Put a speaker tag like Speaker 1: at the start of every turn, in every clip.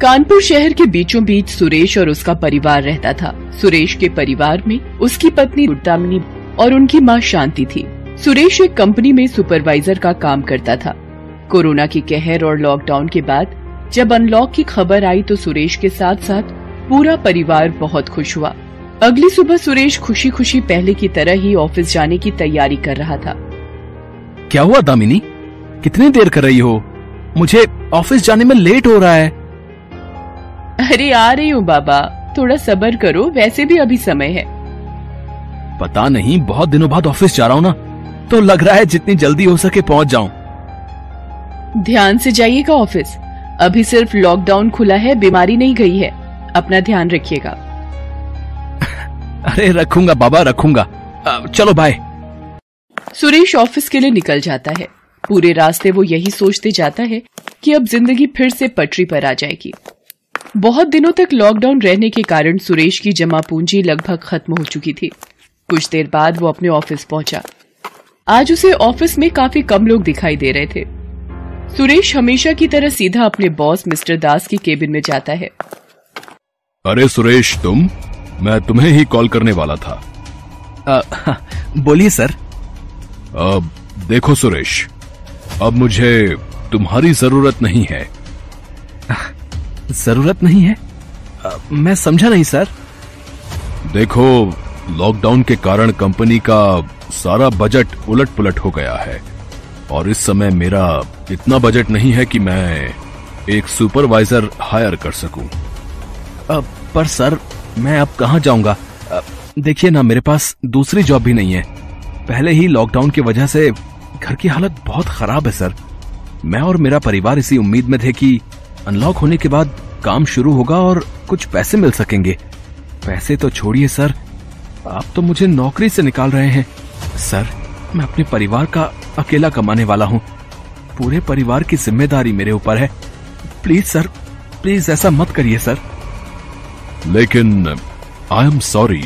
Speaker 1: कानपुर शहर के बीचों बीच सुरेश और उसका परिवार रहता था। सुरेश के परिवार में उसकी पत्नी दामिनी और उनकी माँ शांति थी। सुरेश एक कंपनी में सुपरवाइजर का काम करता था। कोरोना की कहर और लॉकडाउन के बाद जब अनलॉक की खबर आई तो सुरेश के साथ साथ पूरा परिवार बहुत खुश हुआ। अगली सुबह सुरेश खुशी खुशी पहले की तरह ही ऑफ़िस जाने की तैयारी कर रहा था।
Speaker 2: क्या हुआ दामिनी? कितनी देर कर रही हो? मुझे ऑफ़िस जाने में लेट हो रहा है।
Speaker 1: अरे आ रही हूँ बाबा। थोड़ा सबर करो वैसे भी अभी समय है।
Speaker 2: पता नहीं बहुत दिनों बाद ऑफ़िस जा रहा हूँ ना तो लग रहा है जितनी जल्दी हो सके पहुँच जाऊँ।
Speaker 1: ध्यान से जाइएगा ऑफ़िस। अभी सिर्फ़ लॉकडाउन खुला है बीमारी नहीं गई है। अपना ध्यान रखिएगा।
Speaker 2: अरे रखूँगा बाबा रखूँगा। चलो बाय
Speaker 1: सुरेश ऑफ़िस के लिए निकल जाता है। पूरे रास्ते वो यही सोचते जाता है कि अब ज़िंदगी फिर से पटरी पर आ जाएगी। बहुत दिनों तक लॉकडाउन रहने के कारण सुरेश की जमा पूंजी लगभग खत्म हो चुकी थी। कुछ देर बाद वो अपने ऑफ़िस पहुँचा। आज उसे ऑफ़िस में काफ़ी कम लोग दिखाई दे रहे थे। सुरेश हमेशा की तरह सीधा अपने बॉस मिस्टर दास की केबिन में जाता है।
Speaker 3: अरे सुरेश तुम? मैं तुम्हें ही कॉल करने वाला था।
Speaker 2: बोलिए सर।
Speaker 3: अब देखो सुरेश अब मुझे तुम्हारी ज़रूरत नहीं है।
Speaker 2: ज़रूरत नहीं है? आ, मैं समझा नहीं सर।
Speaker 3: देखो लॉकडाउन के कारण कंपनी का सारा बजट उलट पुलट हो गया है। और इस समय मेरा इतना बजट नहीं है कि मैं एक सुपरवाइजर हायर कर सकूँ।
Speaker 2: अब पर सर मैं अब कहाँ जाऊँगा? देखिए ना मेरे पास दूसरी जॉब भी नहीं है। पहले ही लॉकडाउन की वजह से घर की हालत बहुत खराब है सर। मैं और मेरा परिवार इसी उम्मीद में थे कि अनलॉक होने के बाद काम शुरू होगा और कुछ पैसे मिल सकेंगे। पैसे तो छोड़िए सर। आप तो मुझे नौकरी से निकाल रहे हैं। सर मैं अपने परिवार का अकेला कमाने वाला हूँ। पूरे परिवार की ज़िम्मेदारी मेरे ऊपर है। प्लीज़ सर प्लीज़ ऐसा मत करिए सर।
Speaker 3: लेकिन आई एम सॉरी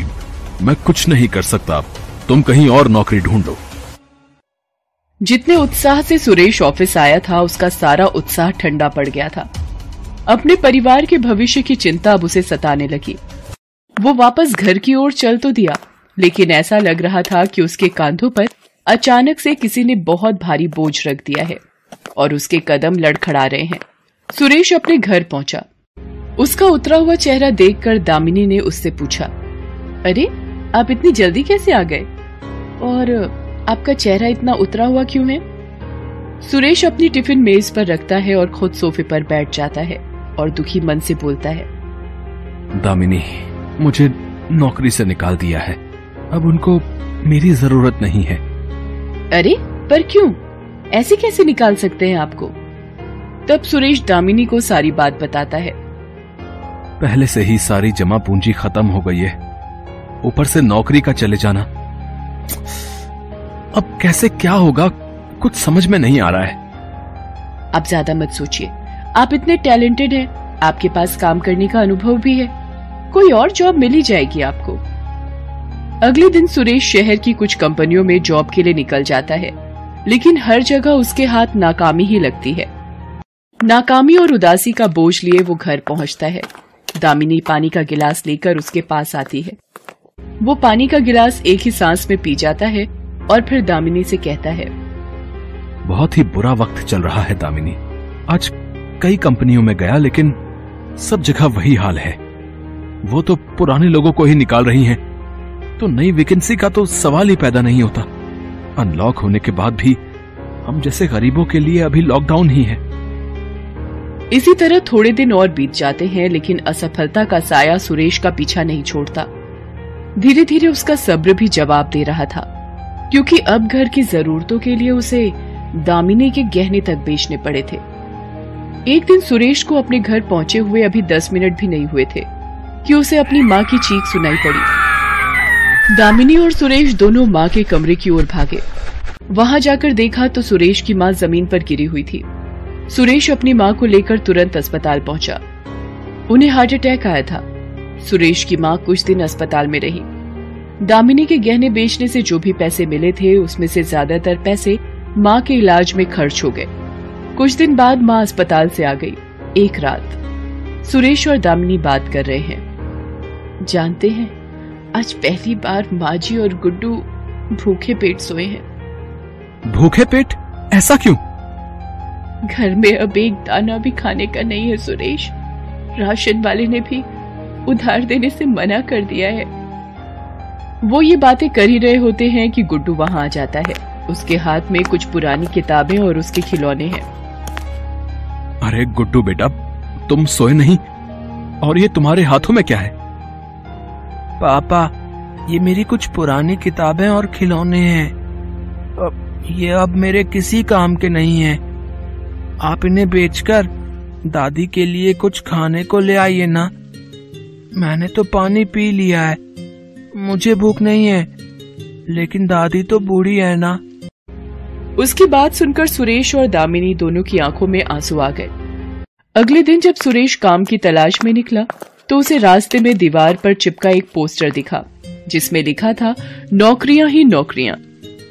Speaker 3: मैं कुछ नहीं कर सकता। तुम कहीं और नौकरी ढूंढो।
Speaker 1: जितने उत्साह से सुरेश ऑफ़िस आया था उसका सारा उत्साह ठंडा पड़ गया था। अपने परिवार के भविष्य की चिंता अब उसे सताने लगी। वो वापस घर की ओर चल तो दिया, लेकिन ऐसा लग रहा था कि उसके कांधों पर अचानक से किसी ने बहुत भारी बोझ रख दिया है और उसके कदम लड़खड़ा रहे हैं। सुरेश अपने घर पहुँचा। उसका उतरा हुआ चेहरा देखकर दामिनी ने उससे पूछा, अरे, आप इतनी जल्दी कैसे आ गए? और आपका चेहरा इतना उतरा हुआ क्यों है? सुरेश अपनी टिफ़िन मेज पर रखता है और खुद सोफे पर बैठ जाता है। और दुखी मन से बोलता है
Speaker 2: दामिनी मुझे नौकरी से निकाल दिया है। अब उनको मेरी ज़रूरत नहीं है।
Speaker 1: अरे पर क्यों? ऐसे कैसे निकाल सकते हैं आपको? तब सुरेश दामिनी को सारी बात बताता है।
Speaker 2: पहले से ही सारी जमा पूंजी खत्म हो गई है। ऊपर से नौकरी का चले जाना। अब कैसे क्या होगा कुछ समझ में नहीं आ रहा है।
Speaker 1: आप ज़्यादा मत सोचिए। आप इतने टैलेंटेड हैं, आपके पास काम करने का अनुभव भी है। कोई और जॉब मिल जाएगी आपको। अगले दिन सुरेश शहर की कुछ कंपनियों में जॉब के लिए निकल जाता है, लेकिन हर जगह उसके हाथ नाकामी ही लगती है। नाकामी और उदासी का बोझ लिए वो घर पहुँचता है। दामिनी पानी का गिलास लेकर उसके पास आती है। वो पानी का गिलास एक ही सांस में पी जाता है और फिर दामिनी से कहता है,
Speaker 2: बहुत ही बुरा वक्त चल रहा है दामिनी। आज कई कंपनियों में गया, लेकिन सब जगह वही हाल है। वो तो पुराने लोगों को ही निकाल रही हैं। तो नई वैकेंसी का तो सवाल ही पैदा नहीं होता। अनलॉक होने के बाद भी हम जैसे गरीबों के लिए अभी लॉकडाउन ही है।
Speaker 1: इसी तरह थोड़े दिन और बीत जाते हैं, लेकिन असफलता का साया सुरेश का पीछा नहीं छोड़ता। धीरे धीरे उसका सब्र भी जवाब दे रहा था, क्योंकि अब घर की जरूरतों के लिए उसे दामिनी के गहने तक बेचने पड़े थे। एक दिन सुरेश को अपने घर पहुँचे हुए अभी दस मिनट भी नहीं हुए थे कि उसे अपनी माँ की चीख सुनाई पड़ी। दामिनी और सुरेश दोनों माँ के कमरे की ओर भागे। वहाँ जाकर देखा तो सुरेश की माँ ज़मीन पर गिरी हुई थी। सुरेश अपनी माँ को लेकर तुरंत अस्पताल पहुँचा। उन्हें हार्ट अटैक आया था। सुरेश की माँ कुछ दिन अस्पताल में रही। दामिनी के गहने बेचने से जो भी पैसे मिले थे, उसमें से ज़्यादातर पैसे माँ के इलाज में खर्च हो गए। कुछ दिन बाद माँ अस्पताल से आ गई। एक रात सुरेश और दामिनी बात कर रहे हैं। जानते हैं आज पहली बार माजी और गुड्डू भूखे पेट सोए हैं।
Speaker 2: भूखे पेट? ऐसा क्यों?
Speaker 1: घर में अब एक दाना भी खाने का नहीं है सुरेश। राशन वाले ने भी उधार देने से मना कर दिया है। वो ये बातें कर ही रहे होते हैं कि गुड्डू वहाँ आ जाता है। उसके हाथ में कुछ पुरानी किताबें और उसके खिलौने हैं।
Speaker 2: अरे गुड्डू बेटा, तुम सोए नहीं, और ये तुम्हारे हाथों में क्या है? पापा, ये मेरी कुछ पुरानी किताबें और खिलौने हैं। ये अब मेरे किसी काम के नहीं हैं। आप इन्हें बेचकर दादी के लिए कुछ खाने को ले आइए ना। मैंने तो पानी पी लिया है, मुझे भूख नहीं है, लेकिन दादी तो बूढ़ी है ना।
Speaker 1: उसकी बात सुनकर सुरेश और दामिनी दोनों की आँखों में आँसू आ गए। अगले दिन जब सुरेश काम की तलाश में निकला तो उसे रास्ते में दीवार पर चिपका एक पोस्टर दिखा, जिसमें लिखा था, नौकरियाँ ही नौकरियाँ।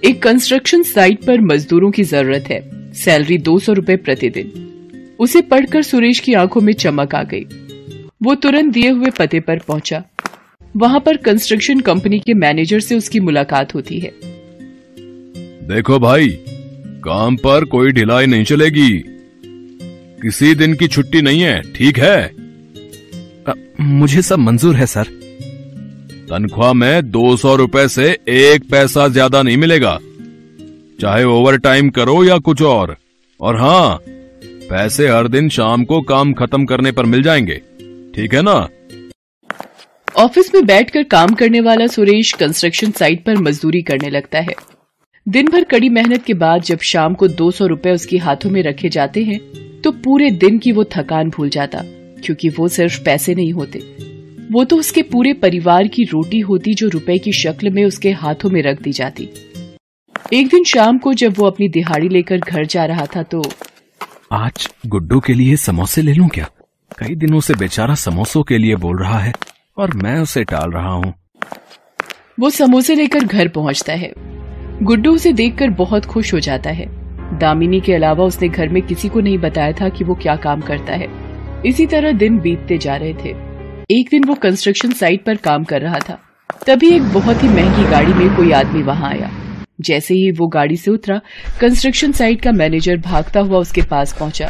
Speaker 1: एक कंस्ट्रक्शन साइट पर मजदूरों की ज़रूरत है, सैलरी दो सौ रूपए प्रतिदिन। उसे पढ़कर सुरेश की आँखों में चमक आ गई। वो तुरंत दिए हुए पते पर पहुँचा। वहाँ पर कंस्ट्रक्शन कंपनी के मैनेजर से उसकी मुलाकात होती है।
Speaker 3: देखो भाई काम पर कोई ढिलाई नहीं चलेगी। किसी दिन की छुट्टी नहीं है ठीक है?
Speaker 2: अ, मुझे सब मंजूर है सर।
Speaker 3: तनख्वाह में दो सौ रुपए से एक पैसा ज़्यादा नहीं मिलेगा। चाहे ओवर टाइम करो या कुछ और। और हाँ पैसे हर दिन शाम को काम खत्म करने पर मिल जाएँगे। ठीक है ना?
Speaker 1: ऑफ़िस में बैठकर काम करने वाला सुरेश कंस्ट्रक्शन साइट पर मजदूरी करने लगता है। दिन भर कड़ी मेहनत के बाद जब शाम को दो सौ रूपए उसके हाथों में रखे जाते हैं तो पूरे दिन की वो थकान भूल जाता क्योंकि वो सिर्फ़ पैसे नहीं होते। वो तो उसके पूरे परिवार की रोटी होती जो रुपए की शक्ल में उसके हाथों में रख दी जाती। एक दिन शाम को जब वो अपनी दिहाड़ी लेकर घर जा रहा था तो
Speaker 2: आज गुड्डू के लिए समोसे ले लूँ क्या? कई दिनों से बेचारा समोसों के लिए बोल रहा है और मैं उसे टाल रहा हूँ।
Speaker 1: वो समोसे लेकर घर पहुँचता है। गुड्डू उसे देखकर बहुत खुश हो जाता है। दामिनी के अलावा उसने घर में किसी को नहीं बताया था कि वो क्या काम करता है। इसी तरह दिन बीतते जा रहे थे। एक दिन वो कंस्ट्रक्शन साइट पर काम कर रहा था। तभी एक बहुत ही महँगी गाड़ी में कोई आदमी वहाँ आया। जैसे ही वो गाड़ी से उतरा, कंस्ट्रक्शन साइट का मैनेजर भागता हुआ उसके पास पहुँचा।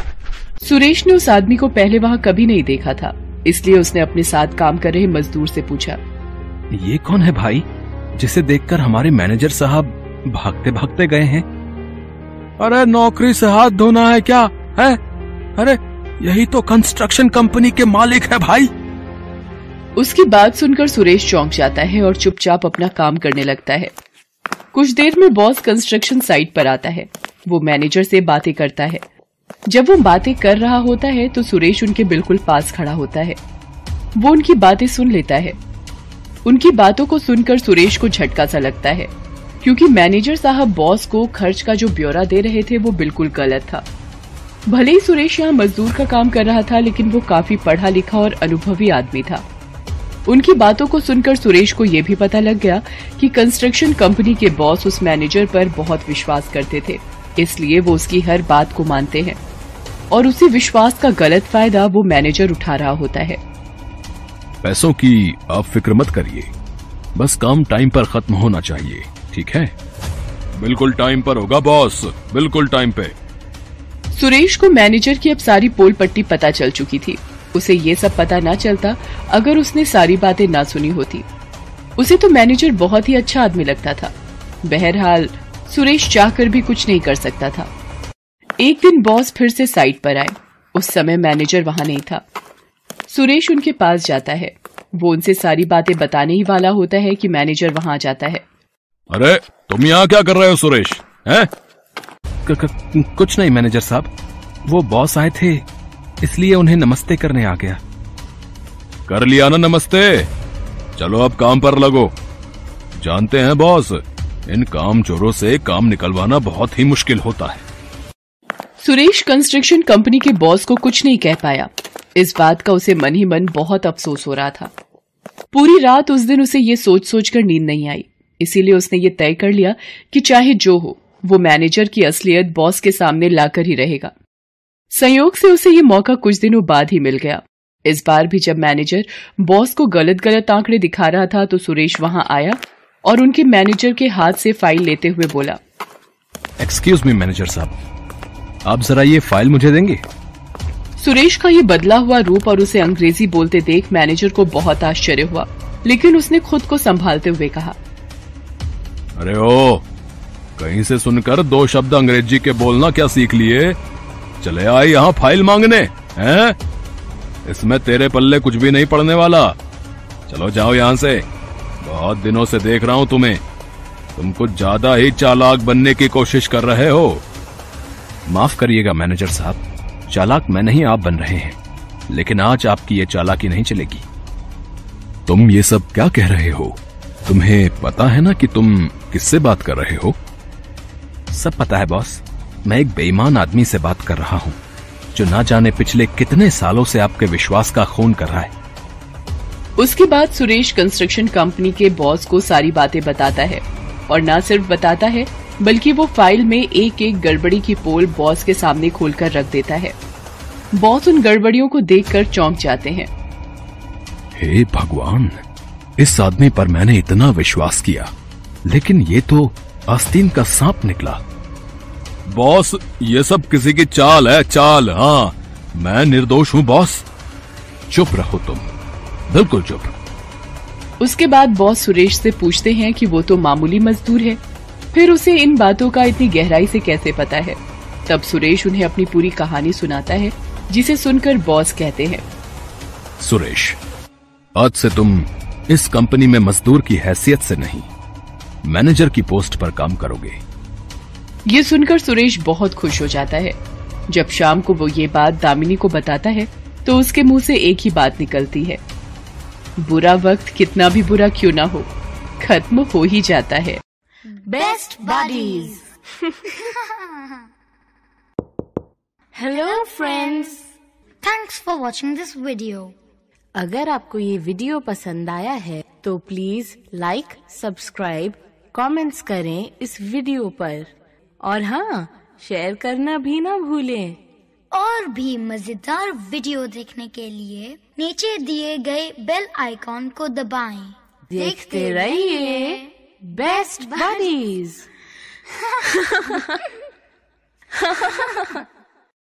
Speaker 1: सुरेश ने उस आदमी को पहले वहाँ कभी नहीं देखा था, इसलिए उसने अपने साथ काम कर रहे मजदूर से पूछा।
Speaker 2: ये कौन है भाई, जिसे देखकर हमारे मैनेजर साहब भागते भागते गए हैं। अरे नौकरी से हाथ धोना है क्या? है? अरे यही तो कंस्ट्रक्शन कंपनी के मालिक है भाई।
Speaker 1: उसकी बात सुनकर सुरेश चौंक जाता है और चुपचाप अपना काम करने लगता है। कुछ देर में बॉस कंस्ट्रक्शन साइट पर आता है। वो मैनेजर से बातें करता है। जब वो बातें कर रहा होता है तो सुरेश उनके बिल्कुल पास खड़ा होता है। वो उनकी बातें सुन लेता है। उनकी बातों को सुनकर सुरेश को झटका सा लगता है। क्योंकि मैनेजर साहब बॉस को खर्च का जो ब्यौरा दे रहे थे वो बिल्कुल गलत था। भले ही सुरेश यहाँ मजदूर का काम कर रहा था, लेकिन वो काफ़ी पढ़ा लिखा और अनुभवी आदमी था। उनकी बातों को सुनकर सुरेश को यह भी पता लग गया कि कंस्ट्रक्शन कंपनी के बॉस उस मैनेजर पर बहुत विश्वास करते थे, इसलिए वो उसकी हर बात को मानते हैं। और उसी विश्वास का गलत फ़ायदा वो मैनेजर उठा रहा होता है।
Speaker 3: पैसों की आप फ़िक्र मत करिए। बस काम टाइम पर खत्म होना चाहिए। ठीक है। बिल्कुल टाइम पर होगा, बॉस। बिल्कुल टाइम पे।
Speaker 1: सुरेश को मैनेजर की अब सारी पोल पट्टी पता चल चुकी थी। उसे ये सब पता ना चलता, अगर उसने सारी बातें ना सुनी होती। उसे तो मैनेजर बहुत ही अच्छा आदमी लगता था। बहरहाल, सुरेश चाहकर भी कुछ नहीं कर सकता था। एक दिन बॉस फिर से साइट पर आए। उस समय मैनेजर वहाँ नहीं था। सुरेश उनके पास जाता है। वो उनसे सारी बातें बताने ही वाला होता है कि मैनेजर वहाँ जाता है।
Speaker 3: अरे तुम यहाँ क्या कर रहे हो सुरेश? हैं?
Speaker 2: क, क, कुछ नहीं मैनेजर साहब। वो बॉस आए थे इसलिए उन्हें नमस्ते करने आ गया।
Speaker 3: कर लिया ना नमस्ते। चलो अब काम पर लगो। जानते हैं बॉस इन काम चोरों से काम निकलवाना बहुत ही मुश्किल होता है।
Speaker 1: सुरेश कंस्ट्रक्शन कंपनी के बॉस को कुछ नहीं कह पाया। इस बात का उसे मन ही मन बहुत अफसोस हो रहा था। पूरी रात उस दिन उसे ये सोच सोच कर नींद नहीं आई। इसीलिए उसने ये तय कर लिया कि चाहे जो हो वो मैनेजर की असलियत बॉस के सामने लाकर ही रहेगा। संयोग से उसे ये मौका कुछ दिनों बाद ही मिल गया। इस बार भी जब मैनेजर बॉस को गलत गलत आंकड़े दिखा रहा था तो सुरेश वहाँ आया और उनके मैनेजर के हाथ से फ़ाइल लेते हुए बोला
Speaker 4: एक्सक्यूज मी मैनेजर साहब आप जरा ये फ़ाइल मुझे देंगे?
Speaker 1: सुरेश का ये बदला हुआ रूप और उसे अंग्रेज़ी बोलते देख मैनेजर को बहुत आश्चर्य हुआ लेकिन उसने खुद को संभालते हुए कहा
Speaker 2: अरे ओ, कहीं से सुनकर दो शब्द अंग्रेज़ी के बोलना क्या सीख लिए? चले आए यहाँ फ़ाइल मांगने, हैं? इसमें तेरे पल्ले कुछ भी नहीं पड़ने वाला। चलो जाओ यहाँ से। बहुत दिनों से देख रहा हूँ तुम्हें। तुम कुछ ज़्यादा ही चालाक बनने की कोशिश कर रहे हो।
Speaker 4: माफ़ करिएगा, मैनेजर साहब। चालाक मैं नहीं, आप बन रहे हैं। लेकिन आज आपकी ये चालाकी नहीं चलेगी।
Speaker 2: तुम ये सब क्या कह रहे हो? तुम्हें पता है ना कि तुम किससे बात कर रहे हो?
Speaker 4: सब पता है बॉस। मैं एक बेईमान आदमी से बात कर रहा हूँ जो ना जाने पिछले कितने सालों से आपके विश्वास का खून कर रहा है।
Speaker 1: उसके बाद सुरेश कंस्ट्रक्शन कंपनी के बॉस को सारी बातें बताता है और न सिर्फ़ बताता है बल्कि वो फ़ाइल में एक एक गड़बड़ी की पोल बॉस के सामने खोलकर रख देता है। बॉस उन गड़बड़ियों को देखकर चौंक जाते हैं।
Speaker 2: हे भगवान इस आदमी पर मैंने इतना विश्वास किया। लेकिन ये तो आस्तीन का सांप निकला। बॉस ये सब किसी की चाल है चाल हाँ। मैं निर्दोष हूँ बॉस। चुप रहो तुम। बिल्कुल चुप।
Speaker 1: उसके बाद बॉस सुरेश से पूछते हैं कि वो तो मामूली मजदूर है। फिर उसे इन बातों का इतनी गहराई से कैसे पता है? तब सुरेश उन्हें अपनी पूरी कहानी सुनाता है जिसे सुनकर बॉस कहते हैं।
Speaker 2: सुरेश आज से तुम इस कंपनी में मजदूर की हैसियत से नहीं। मैनेजर की पोस्ट पर काम करोगे।
Speaker 1: ये सुनकर सुरेश बहुत खुश हो जाता है। जब शाम को वो ये बात दामिनी को बताता है तो उसके मुँह से एक ही बात निकलती है। बुरा वक्त कितना भी बुरा क्यों ना हो खत्म हो ही जाता है।
Speaker 5: Best buddies hello friends
Speaker 6: Thanks for watching this video.
Speaker 5: अगर आपको ये वीडियो पसंद आया है तो प्लीज़ लाइक सब्सक्राइब कमेंट्स करें इस वीडियो पर। और हाँ शेयर करना भी ना भूलें।
Speaker 6: और भी मज़ेदार वीडियो देखने के लिए नीचे दिए गए बेल आइकॉन को दबाएँ।
Speaker 5: देखते रहिए बेस्ट बडीज